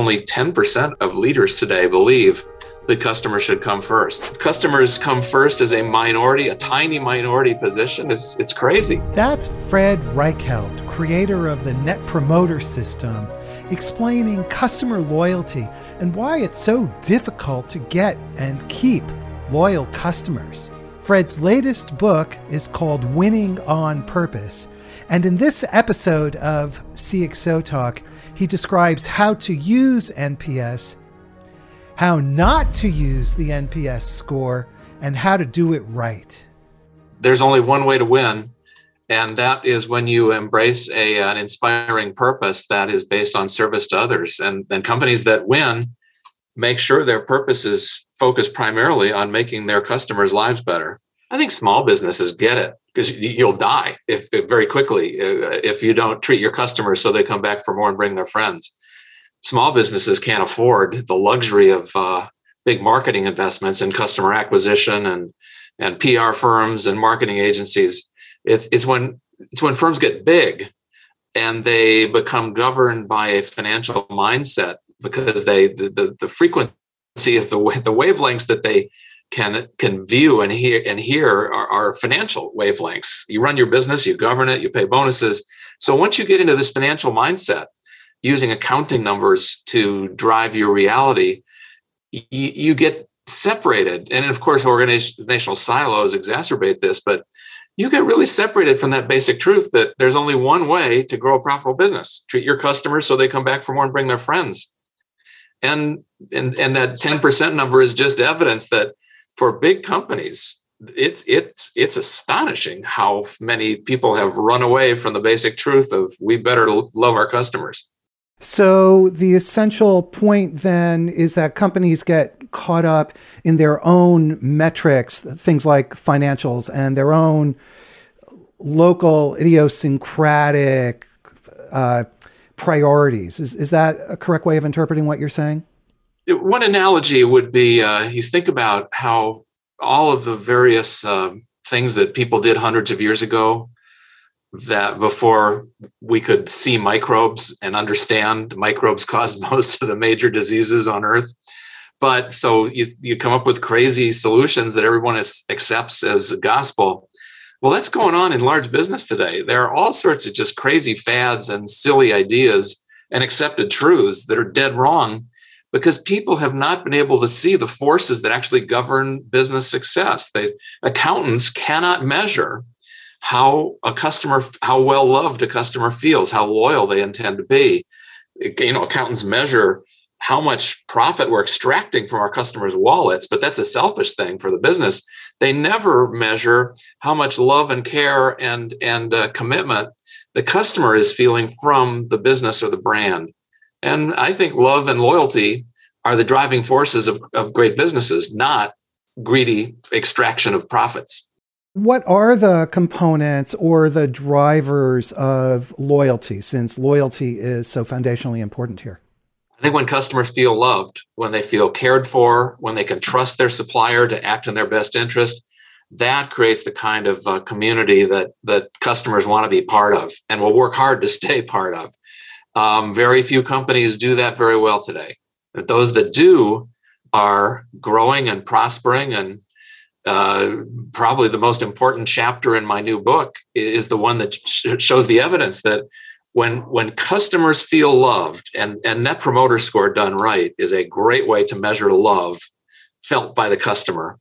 only 10% of leaders today believe the customer should come first. Customers come first as a minority, a tiny minority position. It's, it's crazy. That's Fred Reichheld, creator of the Net Promoter System, explaining customer loyalty and why it's so difficult to get and keep loyal customers. Fred's latest book is called Winning on Purpose. And in this episode of CXO Talk, he describes how to use NPS how not to use the NPS score, and how to do it right. There's only one way to win, and that is when you embrace a, an inspiring purpose that is based on service to others. And, and companies that win make sure their purpose is focused primarily on making their customers' lives better. I think small businesses get it because you'll die if, if very quickly uh, if you don't treat your customers so they come back for more and bring their friends small businesses can't afford the luxury of uh, big marketing investments in customer acquisition and and PR firms and marketing agencies. It's it's when it's when firms get big and they become governed by a financial mindset because they the, the, the frequency of the the wavelengths that they can can view and hear and hear are, are financial wavelengths. You run your business, you govern it, you pay bonuses. So once you get into this financial mindset, using accounting numbers to drive your reality, you, you get separated. And of course, organizational silos exacerbate this, but you get really separated from that basic truth that there's only one way to grow a profitable business treat your customers so they come back for more and bring their friends and and and that 10% number is just evidence that for big companies it's it's it's astonishing how many people have run away from the basic truth of we better love our customers so the essential point then is that companies get caught up in their own metrics, things like financials and their own local idiosyncratic uh, priorities. Is, is that a correct way of interpreting what you're saying? One analogy would be uh, you think about how all of the various uh, things that people did hundreds of years ago that before we could see microbes and understand microbes cause most of the major diseases on earth. But so you, you come up with crazy solutions that everyone is, accepts as gospel. Well that's going on in large business today. There are all sorts of just crazy fads and silly ideas and accepted truths that are dead wrong because people have not been able to see the forces that actually govern business success they accountants cannot measure how a customer, how well loved a customer feels, how loyal they intend to be. You know, accountants measure how much profit we're extracting from our customers' wallets, but that's a selfish thing for the business. They never measure how much love and care and and uh, commitment the customer is feeling from the business or the brand. And I think love and loyalty are the driving forces of, of great businesses, not greedy extraction of profits. What are the components or the drivers of loyalty, since loyalty is so foundationally important here? I think when customers feel loved, when they feel cared for, when they can trust their supplier to act in their best interest, that creates the kind of uh, community that that customers want to be part of and will work hard to stay part of. Um, very few companies do that very well today. But those that do are growing and prospering and uh, probably the most important chapter in my new book is the one that sh- shows the evidence that when when customers feel loved and and net promoter score done right is a great way to measure love felt by the customer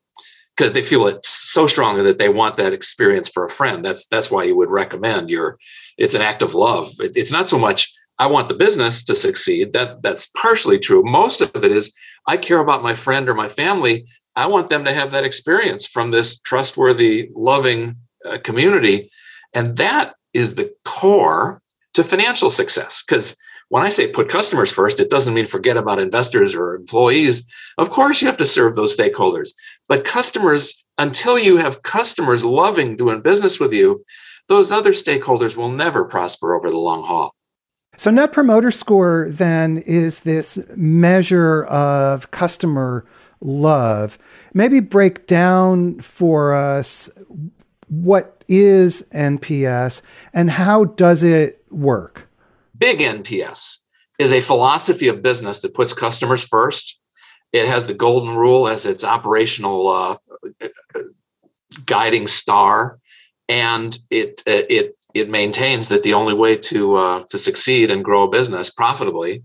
because they feel it so strongly that they want that experience for a friend that's that's why you would recommend your it's an act of love it, it's not so much i want the business to succeed that that's partially true most of it is i care about my friend or my family I want them to have that experience from this trustworthy, loving uh, community. And that is the core to financial success. Because when I say put customers first, it doesn't mean forget about investors or employees. Of course, you have to serve those stakeholders. But customers, until you have customers loving doing business with you, those other stakeholders will never prosper over the long haul. So, Net Promoter Score then is this measure of customer love. Maybe break down for us what is NPS and how does it work? Big NPS is a philosophy of business that puts customers first. It has the golden rule as its operational uh, guiding star, and it it it maintains that the only way to uh, to succeed and grow a business profitably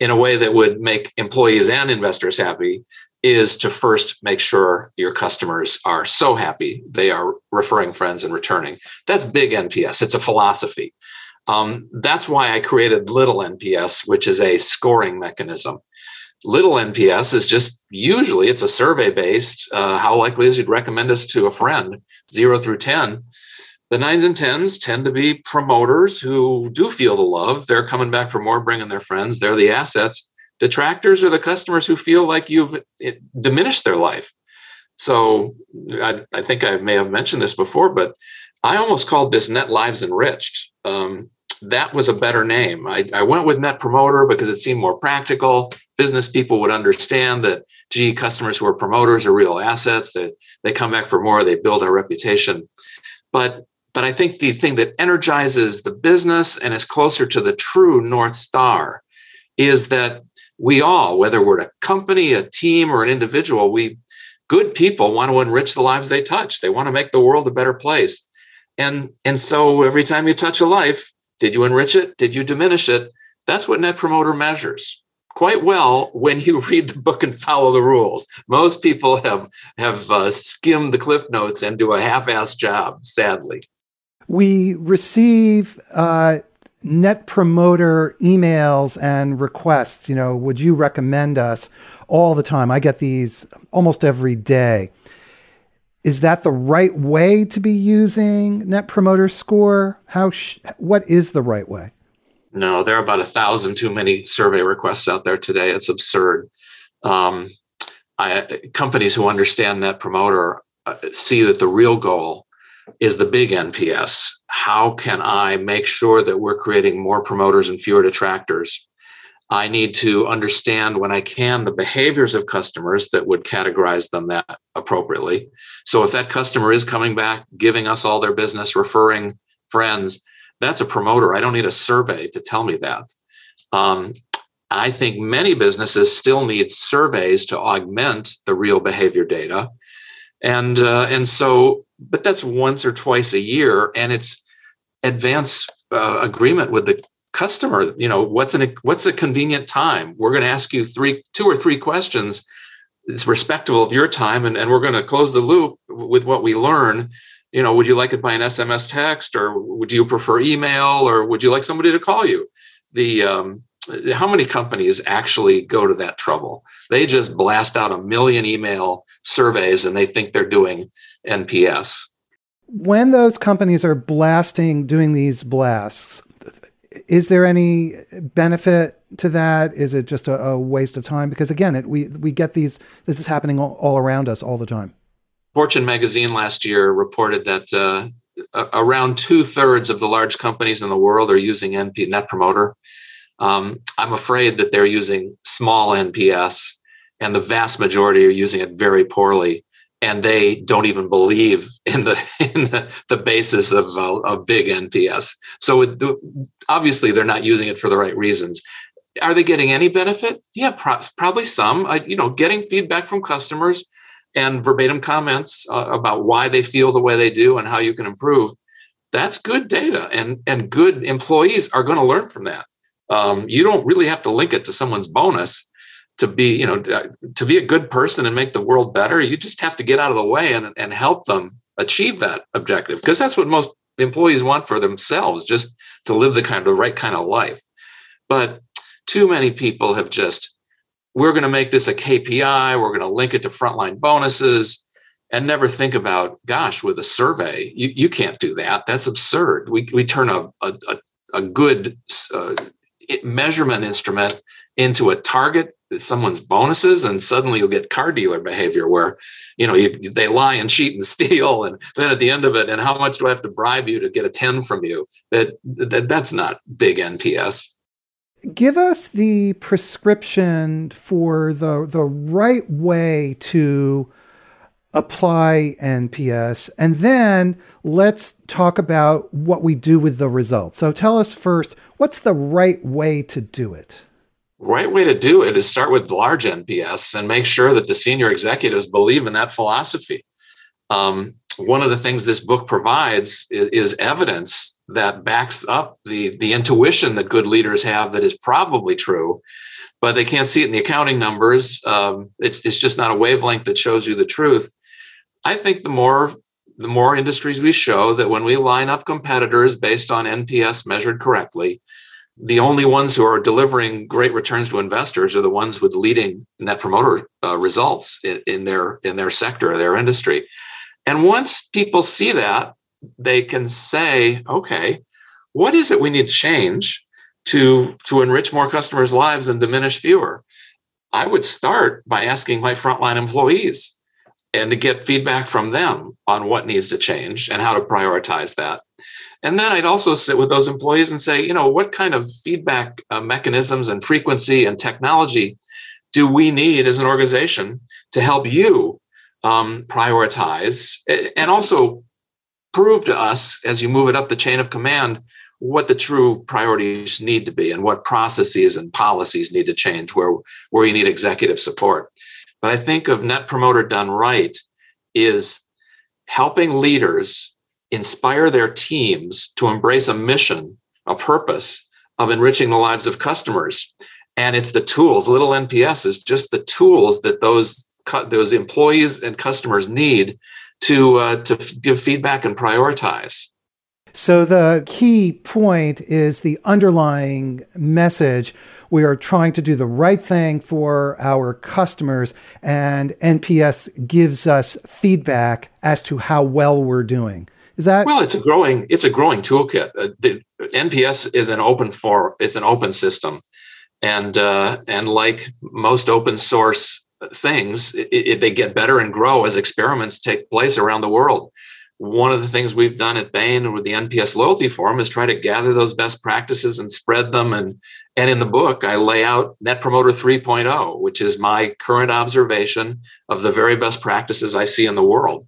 in a way that would make employees and investors happy is to first make sure your customers are so happy they are referring friends and returning. That's big NPS. It's a philosophy. Um, that's why I created Little NPS, which is a scoring mechanism. Little NPS is just usually it's a survey based. Uh, how likely is you'd recommend us to a friend, zero through ten. The nines and tens tend to be promoters who do feel the love. They're coming back for more, bringing their friends. They're the assets. Detractors are the customers who feel like you've diminished their life. So I, I, think I may have mentioned this before, but I almost called this Net Lives Enriched. Um, that was a better name. I, I, went with Net Promoter because it seemed more practical. Business people would understand that, gee, customers who are promoters are real assets, that they come back for more, they build our reputation. But but I think the thing that energizes the business and is closer to the true North Star is that we all, whether we're a company, a team, or an individual, we good people want to enrich the lives they touch. They want to make the world a better place. And, and so every time you touch a life, did you enrich it? Did you diminish it? That's what Net Promoter measures quite well when you read the book and follow the rules. Most people have have uh, skimmed the cliff notes and do a half-assed job, sadly. We receive uh, net promoter emails and requests. You know, would you recommend us all the time? I get these almost every day. Is that the right way to be using Net Promoter Score? How? Sh- what is the right way? No, there are about a thousand too many survey requests out there today. It's absurd. Um, I, companies who understand Net Promoter uh, see that the real goal is the big NPS. How can I make sure that we're creating more promoters and fewer detractors? I need to understand when I can the behaviors of customers that would categorize them that appropriately. So if that customer is coming back, giving us all their business, referring friends, that's a promoter. I don't need a survey to tell me that. Um, I think many businesses still need surveys to augment the real behavior data. And, uh, and so but that's once or twice a year and it's advance uh, agreement with the customer you know what's an what's a convenient time? We're going to ask you three two or three questions. It's respectful of your time and, and we're going to close the loop with what we learn. You know would you like it by an sms text or would you prefer email or would you like somebody to call you? The um, how many companies actually go to that trouble? They just blast out a million email surveys and they think they're doing NPS. When those companies are blasting, doing these blasts, is there any benefit to that? Is it just a, a waste of time? Because again, it, we we get these. This is happening all, all, around us all the time. Fortune magazine last year reported that uh, around two thirds of the large companies in the world are using NP Net Promoter. Um, I'm afraid that they're using small NPS, and the vast majority are using it very poorly and they don't even believe in the in the, the basis of uh, of big NPS. So it, obviously they're not using it for the right reasons. Are they getting any benefit? Yeah, pro- probably some. I, you know, getting feedback from customers and verbatim comments uh, about why they feel the way they do and how you can improve. That's good data, and and good employees are going to learn from that. Um, you don't really have to link it to someone's bonus to be you know to be a good person and make the world better you just have to get out of the way and, and help them achieve that objective because that's what most employees want for themselves just to live the kind of the right kind of life. But too many people have just we're going to make this a kpi we're going to link it to frontline bonuses and never think about gosh with a survey you, you can't do that. That's absurd. We, we turn a, a, a good uh, measurement instrument into a target someone's bonuses and suddenly you'll get car dealer behavior where you know you, they lie and cheat and steal and then at the end of it and how much do i have to bribe you to get a 10 from you? That, that that's not big nps give us the prescription for the the right way to apply nps and then let's talk about what we do with the results. So tell us first what's the right way to do it right way to do it is start with large NPS and make sure that the senior executives believe in that philosophy. Um, one of the things this book provides is, is, evidence that backs up the, the intuition that good leaders have that is probably true, but they can't see it in the accounting numbers. Um, it's, it's just not a wavelength that shows you the truth. I think the more the more industries we show that when we line up competitors based on NPS measured correctly, the only ones who are delivering great returns to investors are the ones with leading net promoter uh, results in, in, their in their sector, or their industry. And once people see that, they can say, okay, what is it we need to change to to enrich more customers' lives and diminish fewer? I would start by asking my frontline employees and to get feedback from them on what needs to change and how to prioritize that. And then I'd also sit with those employees and say, you know, what kind of feedback uh, mechanisms and frequency and technology do we need as an organization to help you um, prioritize and also prove to us as you move it up the chain of command what the true priorities need to be and what processes and policies need to change where, where you need executive support. But I think of Net Promoter done right is helping leaders inspire their teams to embrace a mission, a purpose of enriching the lives of customers. And it's the tools, little NPS is just the tools that those those employees and customers need to uh, to give feedback and prioritize. So the key point is the underlying message. We are trying to do the right thing for our customers, and NPS gives us feedback as to how well we're doing. Is that well? It's a growing it's a growing toolkit. Uh, the NPS is an open for it's an open system, and uh, and like most open source things, it, it, they get better and grow as experiments take place around the world. One of the things we've done at Bain with the NPS Loyalty Forum is try to gather those best practices and spread them. And and in the book, I lay out Net Promoter 3.0, which is my current observation of the very best practices I see in the world.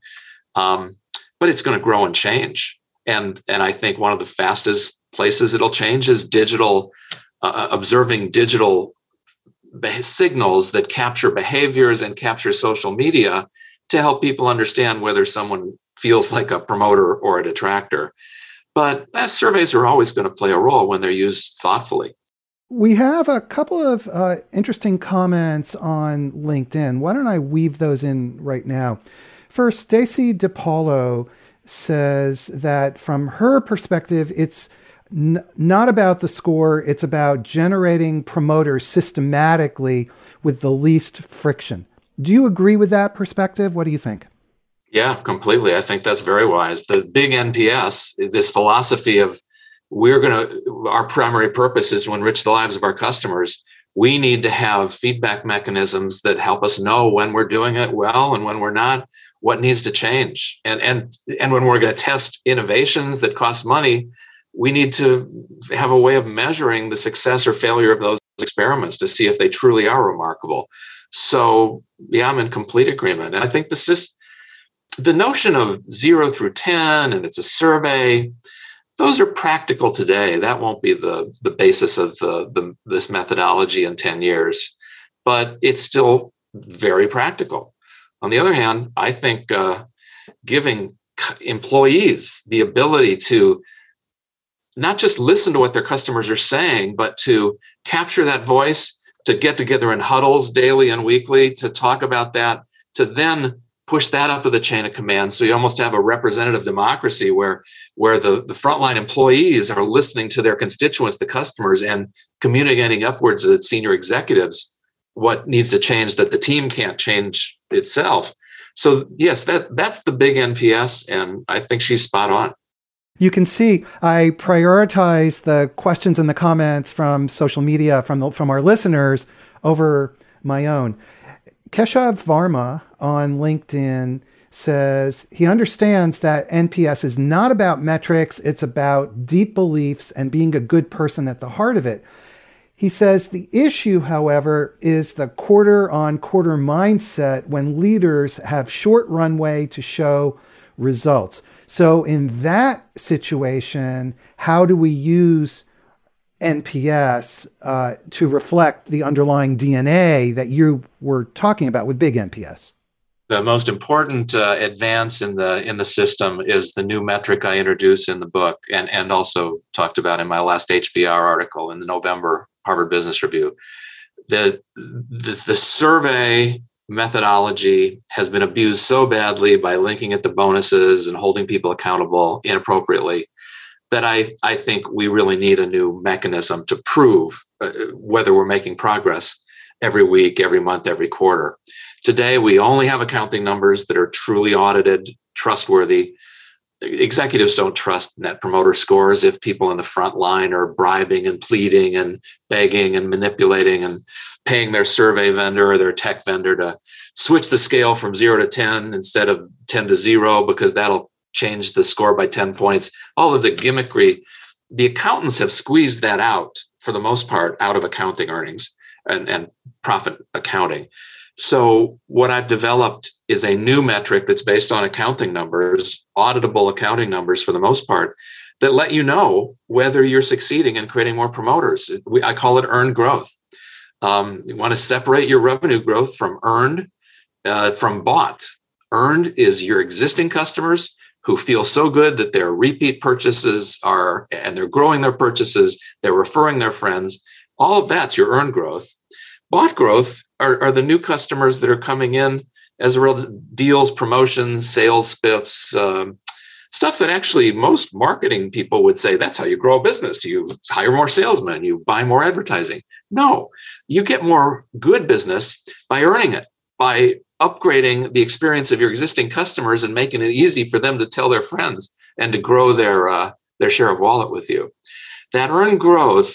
Um, but it's going to grow and change. And and I think one of the fastest places it'll change is digital, uh, uh observing digital signals that capture behaviors and capture social media to help people understand whether someone feels like a promoter or a detractor. But surveys are always going to play a role when they're used thoughtfully. We have a couple of uh, interesting comments on LinkedIn. Why don't I weave those in right now? First, Stacy DePaulo says that from her perspective, it's n- not about the score, it's about generating promoters systematically with the least friction. Do you agree with that perspective? What do you think? Yeah, completely. I think that's very wise. The big NPS, this philosophy of we're going to, our primary purpose is to enrich the lives of our customers. We need to have feedback mechanisms that help us know when we're doing it well and when we're not what needs to change. And and and when we're going to test innovations that cost money we need to have a way of measuring the success or failure of those experiments to see if they truly are remarkable. So yeah i'm in complete agreement. And i think this is the notion of 0 through 10 and it's a survey those are practical today. That won't be the the basis of the, the this methodology in 10 years. But it's still very practical on the other hand, I think uh, giving employees the ability to not just listen to what their customers are saying, but to capture that voice, to get together in huddles daily and weekly to talk about that, to then push that up to the chain of command. So you almost have a representative democracy where, where the, the frontline employees are listening to their constituents, the customers, and communicating upwards to the senior executives what needs to change that the team can't change itself. So yes, that that's the big NPS, and I think she's spot on. You can see I prioritize the questions and the comments from social media from the, from our listeners over my own. Keshav Varma on LinkedIn says he understands that NPS is not about metrics, it's about deep beliefs and being a good person at the heart of it. He says the issue, however, is the quarter on quarter mindset when leaders have short runway to show results. So, in that situation, how do we use NPS uh, to reflect the underlying DNA that you were talking about with big NPS? The most important uh, advance in the in the system is the new metric I introduce in the book, and and also talked about in my last HBR article in the November Harvard Business Review. The the, the survey methodology has been abused so badly by linking it to bonuses and holding people accountable inappropriately that I, I think we really need a new mechanism to prove uh, whether we're making progress every week, every month, every quarter. Today, we only have accounting numbers that are truly audited, trustworthy. Executives don't trust net promoter scores if people in the front line are bribing and pleading and begging and manipulating and paying their survey vendor or their tech vendor to switch the scale from zero to 10 instead of 10 to zero because that'll change the score by 10 points. All of the gimmickry, the accountants have squeezed that out for the most part out of accounting earnings and, and profit accounting. So, what I've developed is a new metric that's based on accounting numbers, auditable accounting numbers for the most part, that let you know whether you're succeeding in creating more promoters. I call it earned growth. Um, you want to separate your revenue growth from earned, uh, from bought. Earned is your existing customers who feel so good that their repeat purchases are, and they're growing their purchases, they're referring their friends. All of that's your earned growth. Bought growth are, are the new customers that are coming in as a real deals, promotions, sales spiffs, um, stuff that actually most marketing people would say that's how you grow a business. You hire more salesmen, you buy more advertising. No, you get more good business by earning it, by upgrading the experience of your existing customers and making it easy for them to tell their friends and to grow their uh, their share of wallet with you. That earned growth.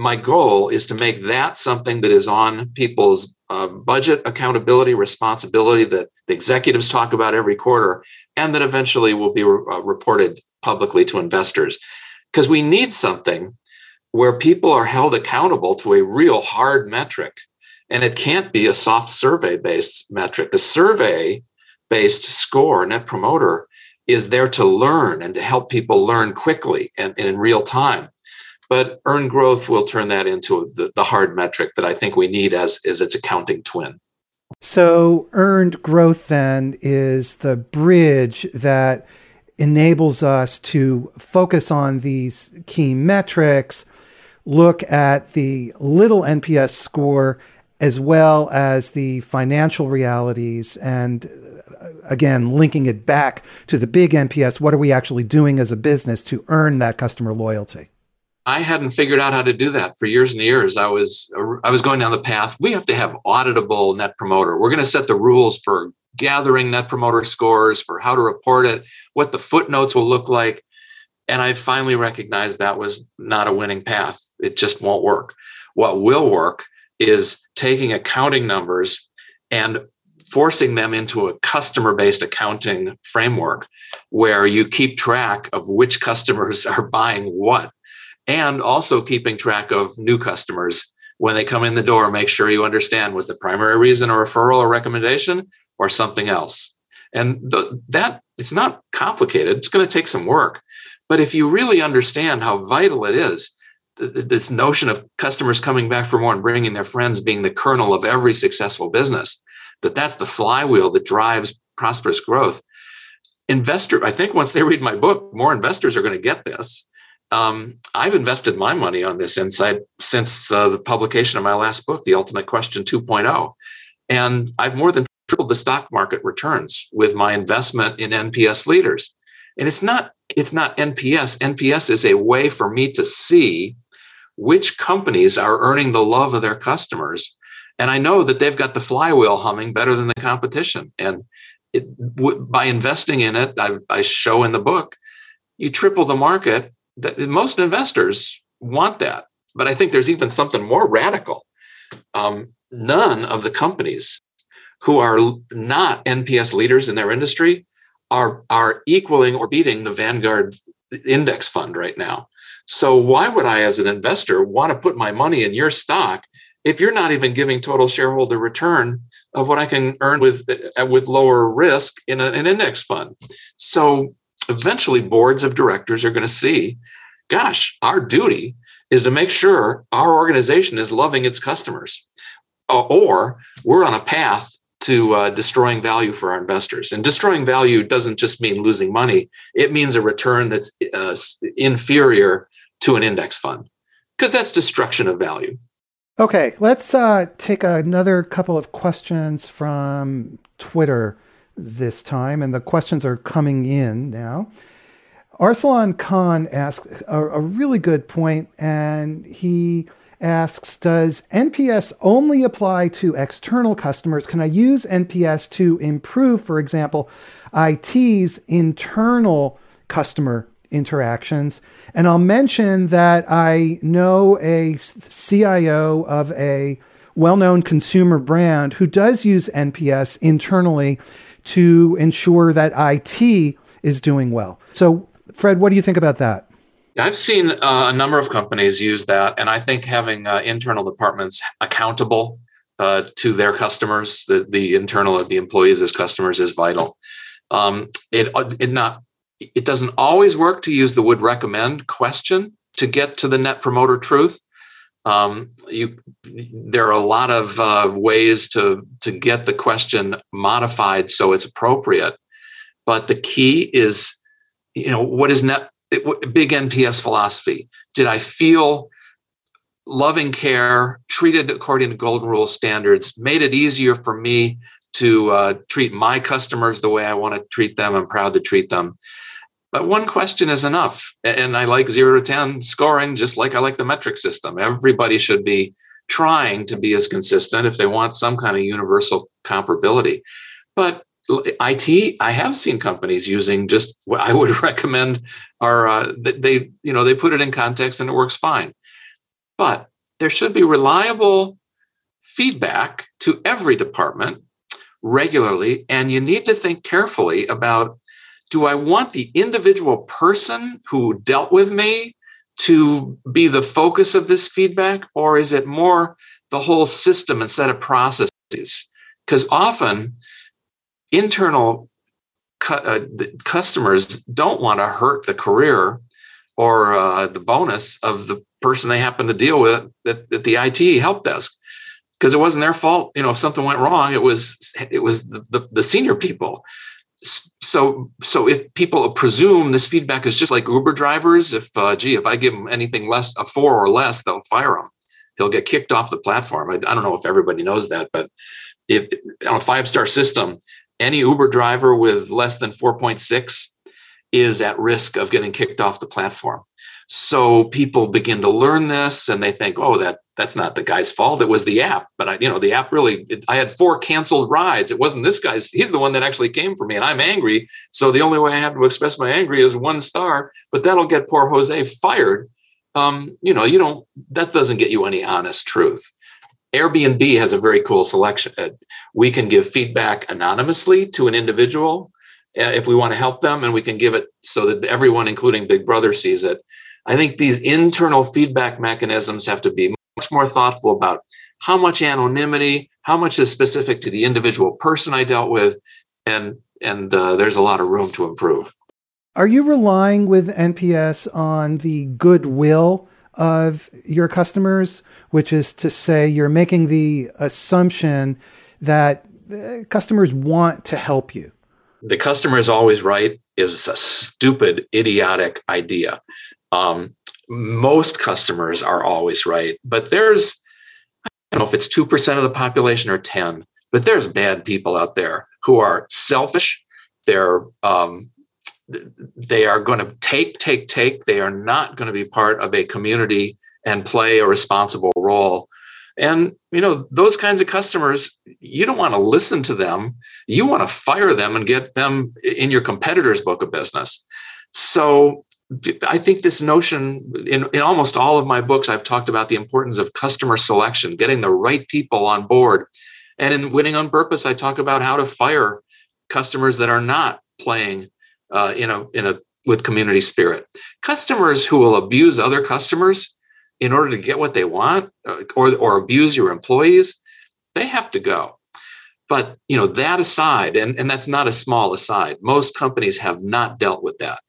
My goal is to make that something that is on people's uh, budget accountability responsibility that the executives talk about every quarter and that eventually will be re- uh, reported publicly to investors. Because we need something where people are held accountable to a real hard metric. And it can't be a soft survey based metric. The survey based score, net promoter, is there to learn and to help people learn quickly and, and in real time. But earned growth will turn that into the, the hard metric that I think we need as, as its accounting twin. So, earned growth then is the bridge that enables us to focus on these key metrics, look at the little NPS score, as well as the financial realities, and uh, again, linking it back to the big NPS. What are we actually doing as a business to earn that customer loyalty? I hadn't figured out how to do that for years and years. I was I was going down the path. We have to have auditable net promoter. We're going to set the rules for gathering net promoter scores, for how to report it, what the footnotes will look like. And I finally recognized that was not a winning path. It just won't work. What will work is taking accounting numbers and forcing them into a customer based accounting framework where you keep track of which customers are buying what and also keeping track of new customers. When they come in the door make sure you understand was the primary reason a referral or recommendation or something else? And the, that it's not complicated. It's going to take some work. But if you really understand how vital it is this notion of customers coming back for more and bringing their friends being the kernel of every successful business that that's the flywheel that drives prosperous growth. Investor i think once they read my book more investors are going to get this um, I've invested my money on this insight since uh, the publication of my last book, The Ultimate Question 2.0. And I've more than tripled the stock market returns with my investment in NPS leaders. And it's not it's not NPS. NPS is a way for me to see which companies are earning the love of their customers. And I know that they've got the flywheel humming better than the competition. And it, by investing in it, I, I show in the book, you triple the market that most investors want that. But I think there's even something more radical. Um, none of the companies who are not NPS leaders in their industry are, are equaling or beating the Vanguard index fund right now. So why would I, as an investor, want to put my money in your stock if you're not even giving total shareholder return of what I can earn with with lower risk in a, an index fund? So eventually boards of directors are going to see gosh our duty is to make sure our organization is loving its customers, or we're on a path to uh, destroying value for our investors. And destroying value doesn't just mean losing money; it means a return that's uh, inferior to an index fund, because that's destruction of value. Okay, let's uh, take another couple of questions from Twitter this time, and the questions are coming in now. Arsalan Khan asks a, a really good point, and he asks Does NPS only apply to external customers? Can I use NPS to improve, for example, IT's internal customer interactions? And I'll mention that I know a CIO of a well known consumer brand who does use NPS internally to ensure that IT is doing well. So, Fred, what do you think about that? I've seen uh, a number of companies use that, and I think having uh, internal departments accountable uh, to their customers, the, the internal the employees as customers, is vital. Um, it it not it doesn't always work to use the would recommend question to get to the net promoter truth. Um, you there are a lot of uh, ways to to get the question modified so it's appropriate, but the key is you know what is net big NPS philosophy. Did I feel loving care, treated according to golden rule standards, made it easier for me to uh, treat my customers the way I want to treat them. I'm proud to treat them. But one question is enough. And I like zero to 10 scoring, just like I like the metric system. Everybody should be trying to be as consistent if they want some kind of universal comparability. But IT, I have seen companies using just what I would recommend are uh, they, you know, they put it in context and it works fine. But there should be reliable feedback to every department regularly. And you need to think carefully about do I want the individual person who dealt with me to be the focus of this feedback, or is it more the whole system and set of processes? Because often internal cu- uh, customers don't want to hurt the career or uh, the bonus of the person they happen to deal with at, at the IT help desk because it wasn't their fault. You know, if something went wrong, it was it was the, the, the senior people so so if people presume this feedback is just like uber drivers if uh, gee if i give them anything less a four or less they'll fire them. he'll get kicked off the platform i, I don't know if everybody knows that but if on a five star system any uber driver with less than 4.6 is at risk of getting kicked off the platform. So people begin to learn this and they think oh that that's not the guy's fault. It was the app. But i you know the app really it, i had four canceled rides. It wasn't this guy's he's the one that actually came for me and i'm angry. So the only way i have to express my anger is one star but that'll get poor jose fired. Um, you know you don't that doesn't get you any honest truth airbnb has a very cool selection uh, we can give feedback anonymously to an individual uh, if we want to help them and we can give it so that everyone including big brother sees it I think these internal feedback mechanisms have to be much more thoughtful about how much anonymity, how much is specific to the individual person I dealt with, and and uh, there's a lot of room to improve. Are you relying with NPS on the goodwill of your customers, which is to say you're making the assumption that customers want to help you? The customer is always right is a stupid, idiotic idea. Um, most customers are always right, but there's, I don't know if it's 2% of the population or 10, but there's bad people out there who are selfish. They're, um, they are going to take, take, take. They are not going to be part of a community and play a responsible role. And you know those kinds of customers, you don't want to listen to them. You want to fire them and get them in your competitor's book of business. So I think this notion in, in almost all of my books, I've talked about the importance of customer selection, getting the right people on board. And in Winning on Purpose, I talk about how to fire customers that are not playing uh, in a in a with community spirit. Customers who will abuse other customers in order to get what they want, uh, or or abuse your employees, they have to go. But you know that aside, and, and that's not a small aside. Most companies have not dealt with that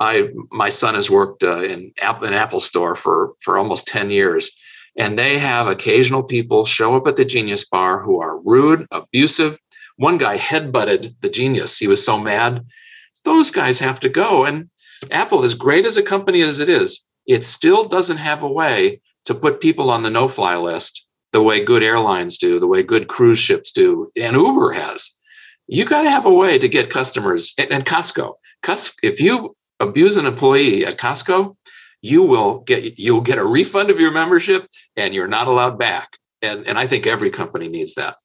I my son has worked uh, in Apple, an Apple store for for almost ten years, and they have occasional people show up at the Genius Bar who are rude, abusive. One guy headbutted the Genius. He was so mad. Those guys have to go. And Apple, as great as a company as it is, it still doesn't have a way to put people on the no-fly list the way good airlines do, the way good cruise ships do, and Uber has. You got to have a way to get customers and Costco. If you abuse an employee at Costco, you will get you'll get a refund of your membership and you're not allowed back. And, and I think every company needs that.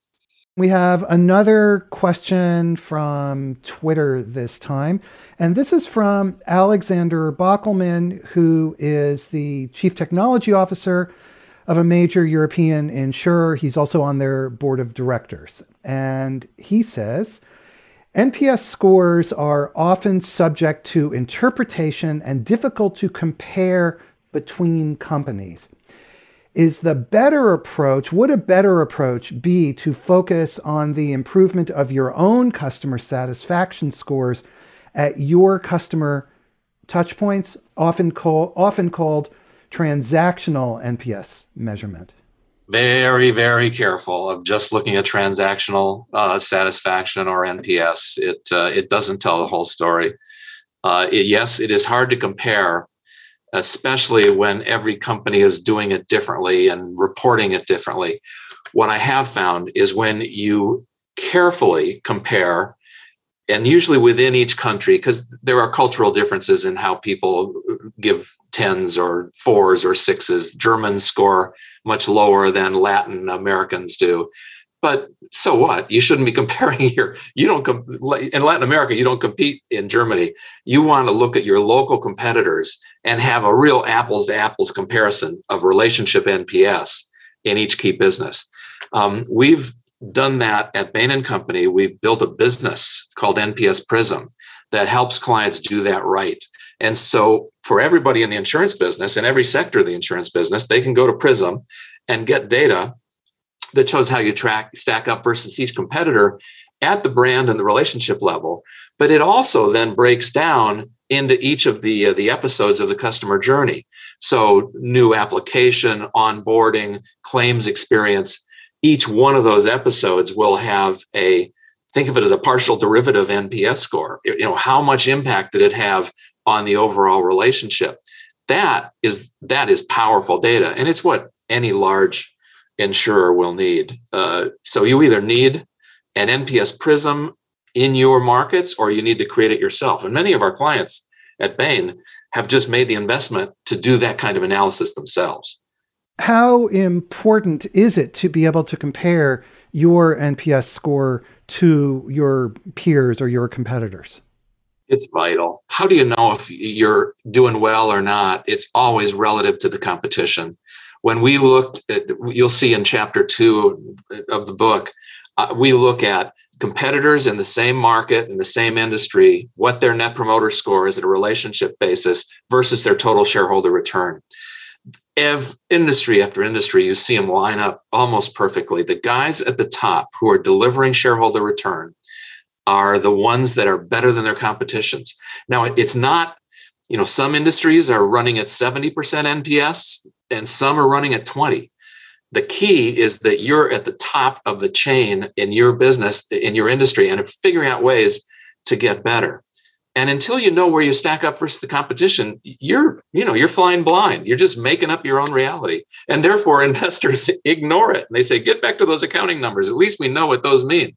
We have another question from Twitter this time. And this is from Alexander Bockelman, who is the Chief Technology Officer of a major European insurer. He's also on their board of directors. And he says NPS scores are often subject to interpretation and difficult to compare between companies. Is the better approach, would a better approach be to focus on the improvement of your own customer satisfaction scores at your customer touchpoints, often, call, often called transactional NPS measurement? very very careful of just looking at transactional uh, satisfaction or nps it uh, it doesn't tell the whole story uh, it, yes it is hard to compare especially when every company is doing it differently and reporting it differently what i have found is when you carefully compare and usually within each country because there are cultural differences in how people give tens or fours or sixes germans score much lower than Latin Americans do. But so what? You shouldn't be comparing here. You don't in Latin America. You don't compete in Germany. You want to look at your local competitors and have a real apples to apples comparison of relationship NPS in each key business. Um, we've done that at Bain and Company. We've built a business called NPS Prism that helps clients do that right. And so, for everybody in the insurance business in every sector of the insurance business, they can go to Prism and get data that shows how you track stack up versus each competitor at the brand and the relationship level. But it also then breaks down into each of the uh, the episodes of the customer journey. So, new application, onboarding, claims experience. Each one of those episodes will have a think of it as a partial derivative NPS score. You know, how much impact did it have on the overall relationship? That is that is powerful data, and it's what any large insurer will need. Uh, so you either need an NPS Prism in your markets, or you need to create it yourself. And many of our clients at Bain have just made the investment to do that kind of analysis themselves. How important is it to be able to compare your NPS score to your peers or your competitors? It's vital. How do you know if you're doing well or not? It's always relative to the competition. When we looked at, you'll see in chapter two of the book, uh, we look at competitors in the same market in the same industry, what their net promoter score is at a relationship basis versus their total shareholder return. Ev, industry after industry, you see them line up almost perfectly. The guys at the top who are delivering shareholder return are the ones that are better than their competitions. Now, it's not, you know, some industries are running at 70% NPS and some are running at 20. The key is that you're at the top of the chain in your business, in your industry, and figuring out ways to get better. And until you know where you stack up versus the competition, you're, you know, you're flying blind. You're just making up your own reality. And therefore, investors ignore it. And they say, get back to those accounting numbers. At least we know what those mean.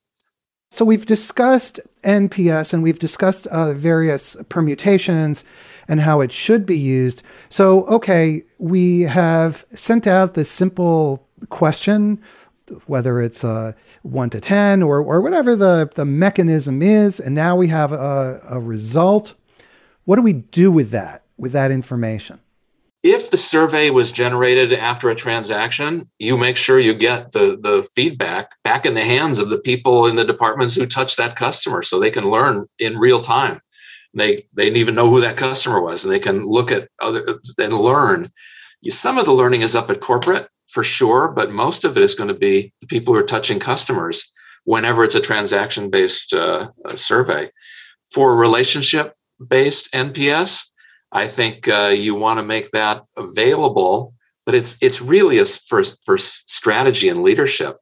So we've discussed NPS and we've discussed uh, various permutations and how it should be used. So, okay, we have sent out this simple question, whether it's uh, 1 to 10 or, or whatever the, the mechanism is, and now we have a, a result. What do we do with that, with that information? if the survey was generated after a transaction, you make sure you get the, the feedback back in the hands of the people in the departments who touch that customer so they can learn in real time. They, they didn't even know who that customer was and they can look at other and learn. Some of the learning is up at corporate for sure, but most of it is going to be the people who are touching customers whenever it's a transaction based uh, survey. For relationship based NPS, I think uh, you want to make that available, but it's it's really a for for strategy and leadership.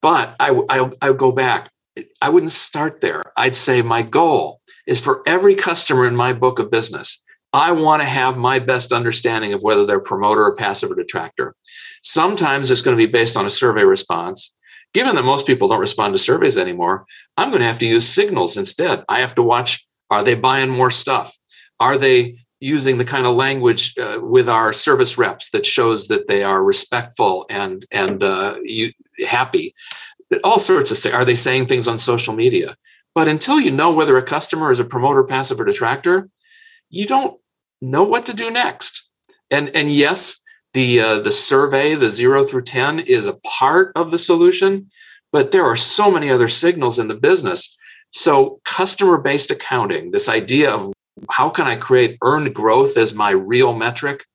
But I I, I go back. I wouldn't start there. I'd say my goal is for every customer in my book of business. I want to have my best understanding of whether they're promoter or passive or detractor. Sometimes it's going to be based on a survey response. Given that most people don't respond to surveys anymore, I'm going to have to use signals instead. I have to watch are they buying more stuff? Are they using the kind of language uh, with our service reps that shows that they are respectful and and uh, you, happy? All sorts of things. Are they saying things on social media? But until you know whether a customer is a promoter, passive, or detractor, you don't know what to do next. And and yes, the uh, the survey, the zero through ten, is a part of the solution, but there are so many other signals in the business. So customer based accounting, this idea of how can I create earned growth as my real metric,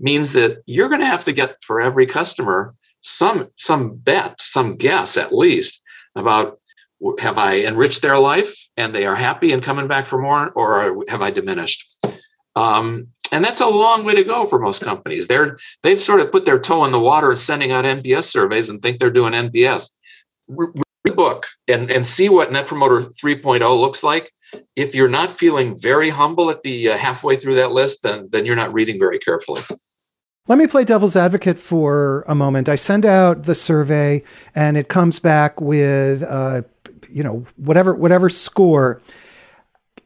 means that you're going to have to get for every customer some some bet, some guess at least about have I enriched their life and they are happy and coming back for more, or have I diminished? Um, and that's a long way to go for most companies. They're they've sort of put their toe in the water sending out NPS surveys and think they're doing NPS. Read the book and, and see what Net Promoter 3.0 looks like. If you're not feeling very humble at the uh, halfway through that list, then then you're not reading very carefully. Let me play devil's advocate for a moment. I send out the survey, and it comes back with, uh, you know, whatever whatever score.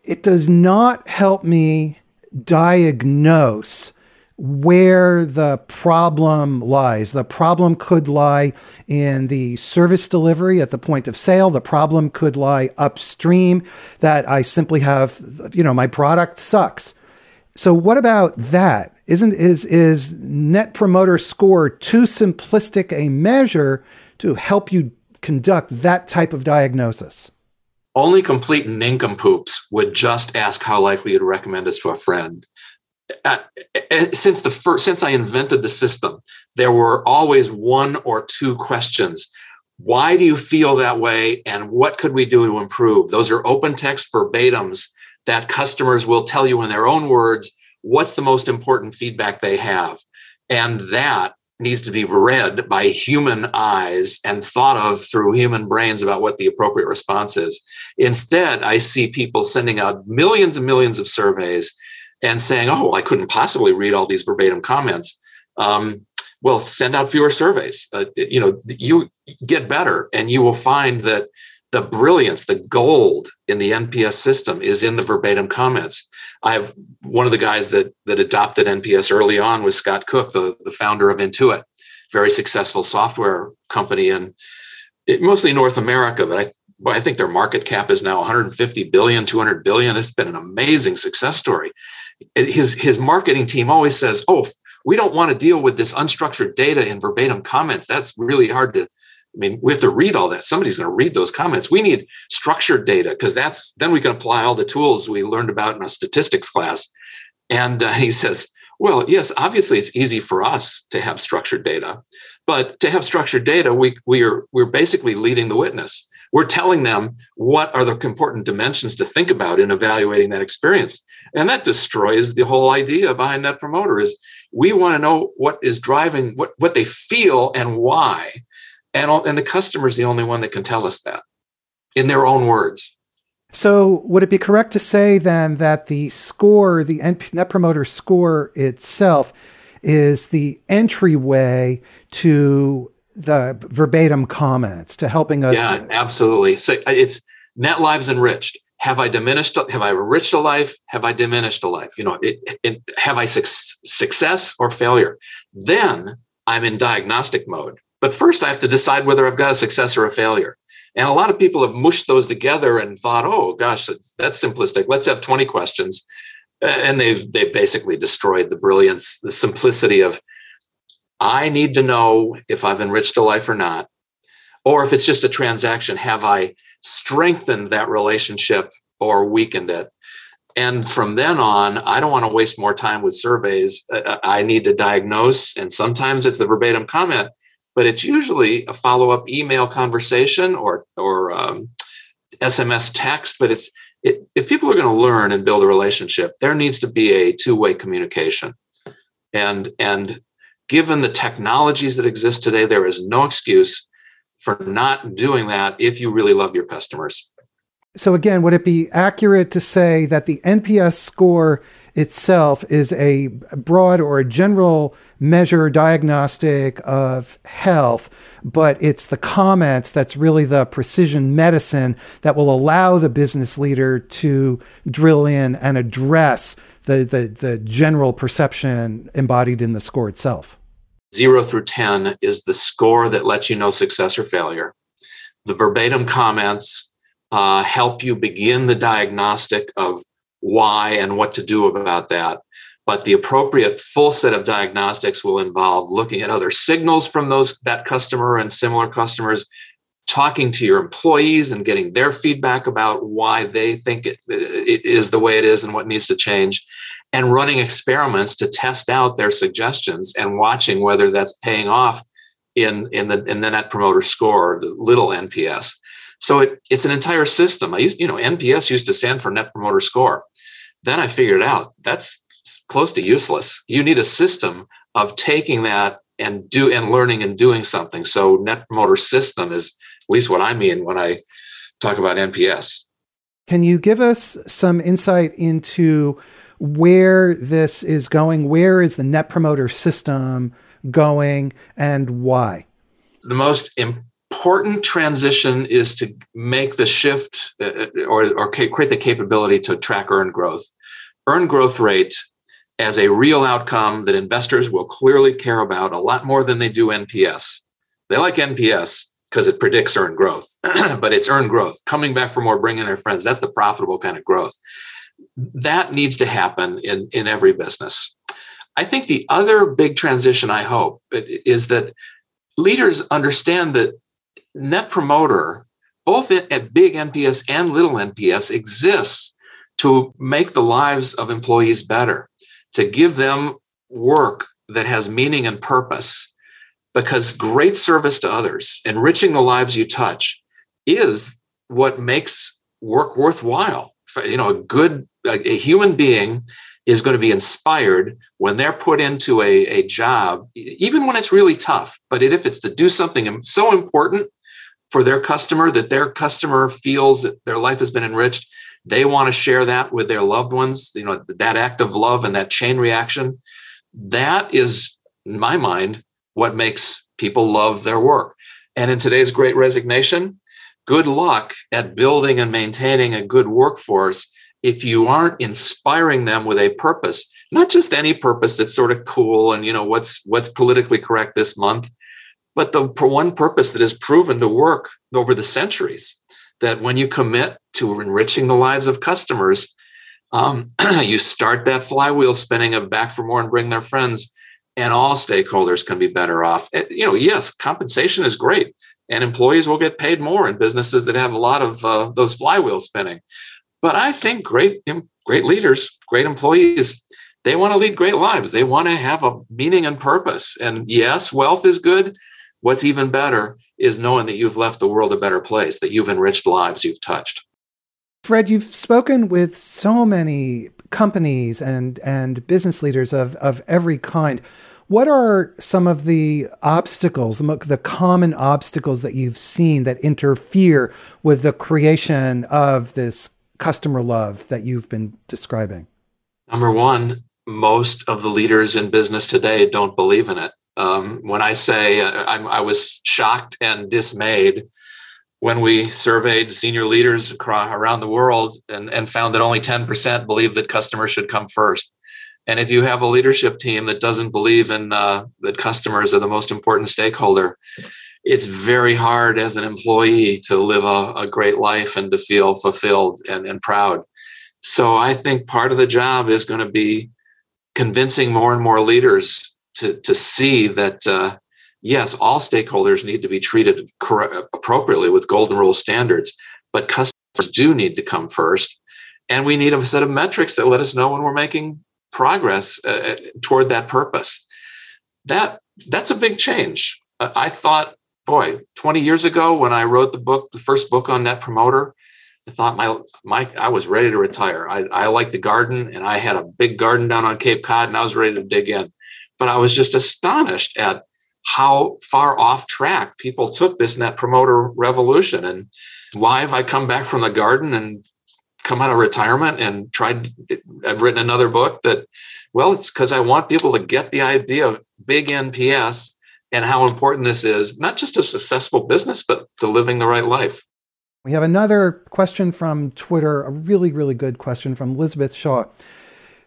It does not help me diagnose where the problem lies. The problem could lie in the service delivery at the point of sale. The problem could lie upstream that I simply have, you know, my product sucks. So what about that? Isn't is is net promoter score too simplistic a measure to help you conduct that type of diagnosis? Only complete nincompoops would just ask how likely you'd recommend us to a friend. Uh, uh, since the first, since I invented the system, there were always one or two questions. Why do you feel that way, and what could we do to improve? Those are open text verbatims that customers will tell you in their own words what's the most important feedback they have, and that needs to be read by human eyes and thought of through human brains about what the appropriate response is. Instead, I see people sending out millions and millions of surveys and saying, oh, I couldn't possibly read all these verbatim comments. Um, well, send out fewer surveys. Uh, you know, you get better and you will find that the brilliance, the gold in the NPS system is in the verbatim comments. I have one of the guys that that adopted NPS early on was Scott Cook, the, the founder of Intuit, very successful software company in it, mostly North America, but I well, I think their market cap is now 150 billion, 200 billion. It's been an amazing success story. His his marketing team always says, "Oh, we don't want to deal with this unstructured data in verbatim comments. That's really hard to I mean, we have to read all that. Somebody's going to read those comments. We need structured data because that's then we can apply all the tools we learned about in a statistics class. And uh, he says, well, yes, obviously it's easy for us to have structured data, but to have structured data, we we are we're basically leading the witness. We're telling them what are the important dimensions to think about in evaluating that experience. And that destroys the whole idea behind Net Promoter is we want to know what is driving what, what they feel and why and, and the customer is the only one that can tell us that in their own words. So, would it be correct to say then that the score, the Net Promoter score itself, is the entryway to the verbatim comments to helping us? Yeah, absolutely. So uh, it's net lives enriched. Have I diminished? Have I enriched a life? Have I diminished a life? You know, it, it, have I su- success or failure? Then I'm in diagnostic mode. But first, I have to decide whether I've got a success or a failure. And a lot of people have mushed those together and thought, oh gosh, that's, that's simplistic. Let's have 20 questions. And they've they've basically destroyed the brilliance, the simplicity of I need to know if I've enriched a life or not. Or if it's just a transaction, have I strengthened that relationship or weakened it? And from then on, I don't want to waste more time with surveys. I need to diagnose, and sometimes it's the verbatim comment but it's usually a follow-up email conversation or or um, SMS text. But it's it, if people are going to learn and build a relationship, there needs to be a two-way communication. And and given the technologies that exist today, there is no excuse for not doing that if you really love your customers. So again, would it be accurate to say that the NPS score itself is a broad or a general measure diagnostic of health, but it's the comments that's really the precision medicine that will allow the business leader to drill in and address the, the, the general perception embodied in the score itself. Zero through 10 is the score that lets you know success or failure. The verbatim comments uh, help you begin the diagnostic of why and what to do about that. But the appropriate full set of diagnostics will involve looking at other signals from those that customer and similar customers, talking to your employees and getting their feedback about why they think it, it is the way it is and what needs to change, and running experiments to test out their suggestions and watching whether that's paying off in in the in the net promoter score, the little NPS. So it, it's an entire system. I used, you know, NPS used to stand for Net Promoter Score. Then I figured out that's close to useless. You need a system of taking that and do and learning and doing something. So Net Promoter System is at least what I mean when I talk about NPS. Can you give us some insight into where this is going? Where is the Net Promoter System going, and why? The most important important transition is to make the shift uh, uh, or, or create the capability to track earned growth. Earned growth rate as a real outcome that investors will clearly care about a lot more than they do NPS. They like NPS because it predicts earned growth, but it's earned growth, coming back for more, bringing their friends. That's the profitable kind of growth. That needs to happen in, in every business. I think the other big transition I hope is that leaders understand that net promoter, both at big NPS and little NPS, exists to make the lives of employees better, to give them work that has meaning and purpose. Because great service to others, enriching the lives you touch, is what makes work worthwhile. You know, a good, a, human being is going to be inspired when they're put into a, a job, even when it's really tough. But if it's to do something so important for their customer that their customer feels that their life has been enriched. They want to share that with their loved ones you know that act of love and that chain reaction. That is in my mind what makes people love their work. And in today's great resignation good luck at building and maintaining a good workforce if you aren't inspiring them with a purpose not just any purpose that's sort of cool and you know what's what's politically correct this month but the one purpose that has proven to work over the centuries that when you commit to enriching the lives of customers, um, you start that flywheel spinning of back for more and bring their friends, and all stakeholders can be better off. you know, yes, compensation is great, and employees will get paid more in businesses that have a lot of uh, those flywheels spinning. But I think great, great leaders, great employees, they want to lead great lives. They want to have a meaning and purpose. And yes, wealth is good, What's even better is knowing that you've left the world a better place, that you've enriched lives you've touched. Fred, you've spoken with so many companies and, and business leaders of, of every kind. What are some of the obstacles, the common obstacles that you've seen that interfere with the creation of this customer love that you've been describing? Number one, most of the leaders in business today don't believe in it. Um, when I say uh, I was shocked and dismayed when we surveyed senior leaders across, around the world and, and found that only 10% believe that customers should come first. And if you have a leadership team that doesn't believe in uh, that customers are the most important stakeholder, it's very hard as an employee to live a, a great life and to feel fulfilled and, and proud. So I think part of the job is going to be convincing more and more leaders to to see that uh, yes, all stakeholders need to be treated appropriately with golden rule standards, but customers do need to come first, and we need a set of metrics that let us know when we're making progress uh, toward that purpose. That that's a big change. I thought, boy, 20 years ago when I wrote the book, the first book on Net Promoter, I thought my my I was ready to retire. I, I like the garden and I had a big garden down on Cape Cod and I was ready to dig in. But I was just astonished at how far off track people took this net promoter revolution. And why have I come back from the garden and come out of retirement and tried I've written another book that well, it's because I want people to get the idea of big NPS and how important this is, not just to successful business, but to living the right life. We have another question from Twitter, a really, really good question from Elizabeth Shaw.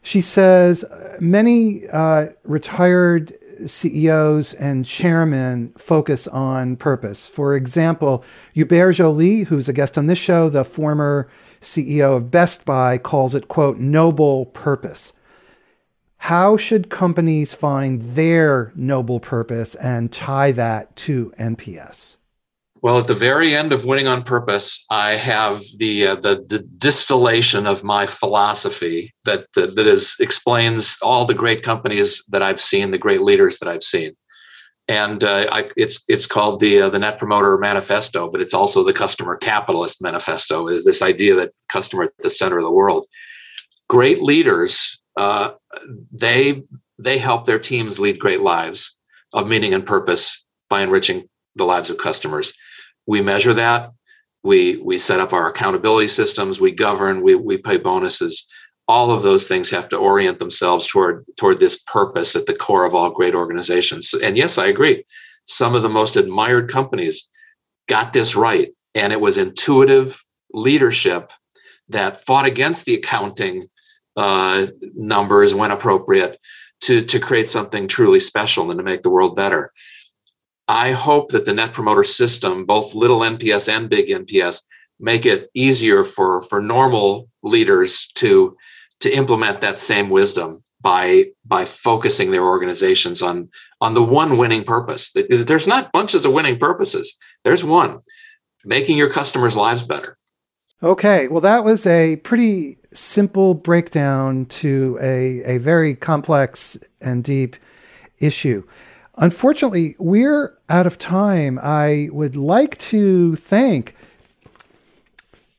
She says many uh, retired CEOs and chairmen focus on purpose. For example, Hubert Joly, who's a guest on this show, the former CEO of Best Buy, calls it, quote, noble purpose. How should companies find their noble purpose and tie that to NPS? Well, at the very end of Winning on Purpose, I have the uh, the, the, distillation of my philosophy that that, that is explains all the great companies that I've seen, the great leaders that I've seen, and uh, I, it's it's called the uh, the Net Promoter Manifesto, but it's also the Customer Capitalist Manifesto. Is this idea that customer at the center of the world? Great leaders, uh, they they help their teams lead great lives of meaning and purpose by enriching the lives of customers we measure that. We we set up our accountability systems. We govern. We, we pay bonuses. All of those things have to orient themselves toward toward this purpose at the core of all great organizations. And yes i agree. Some of the most admired companies got this right and it was intuitive leadership that fought against the accounting uh, numbers when appropriate to to create something truly special and to make the world better I hope that the net promoter system, both little NPS and big NPS, make it easier for for normal leaders to to implement that same wisdom by by focusing their organizations on on the one winning purpose. There's not bunches of winning purposes. There's one, making your customers' lives better. Okay, well that was a pretty simple breakdown to a a very complex and deep issue. Unfortunately, we're out of time. I would like to thank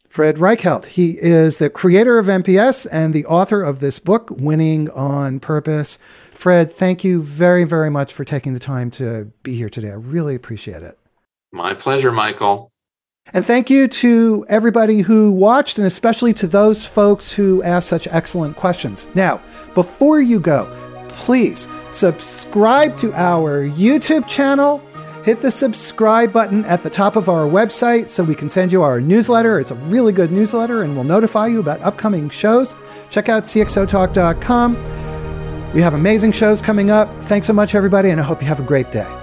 Fred Reichheld. He is the creator of NPS and the author of this book, Winning on Purpose. Fred, thank you very, very much for taking the time to be here today. I really appreciate it. My pleasure, Michael. And thank you to everybody who watched, and especially to those folks who asked such excellent questions. Now, before you go, please subscribe to our YouTube channel. Hit the subscribe button at the top of our website so we can send you our newsletter. It's a really good newsletter and we'll notify you about upcoming shows. Check out cxotalk.com. We have amazing shows coming up. Thanks so much, everybody, and I hope you have a great day.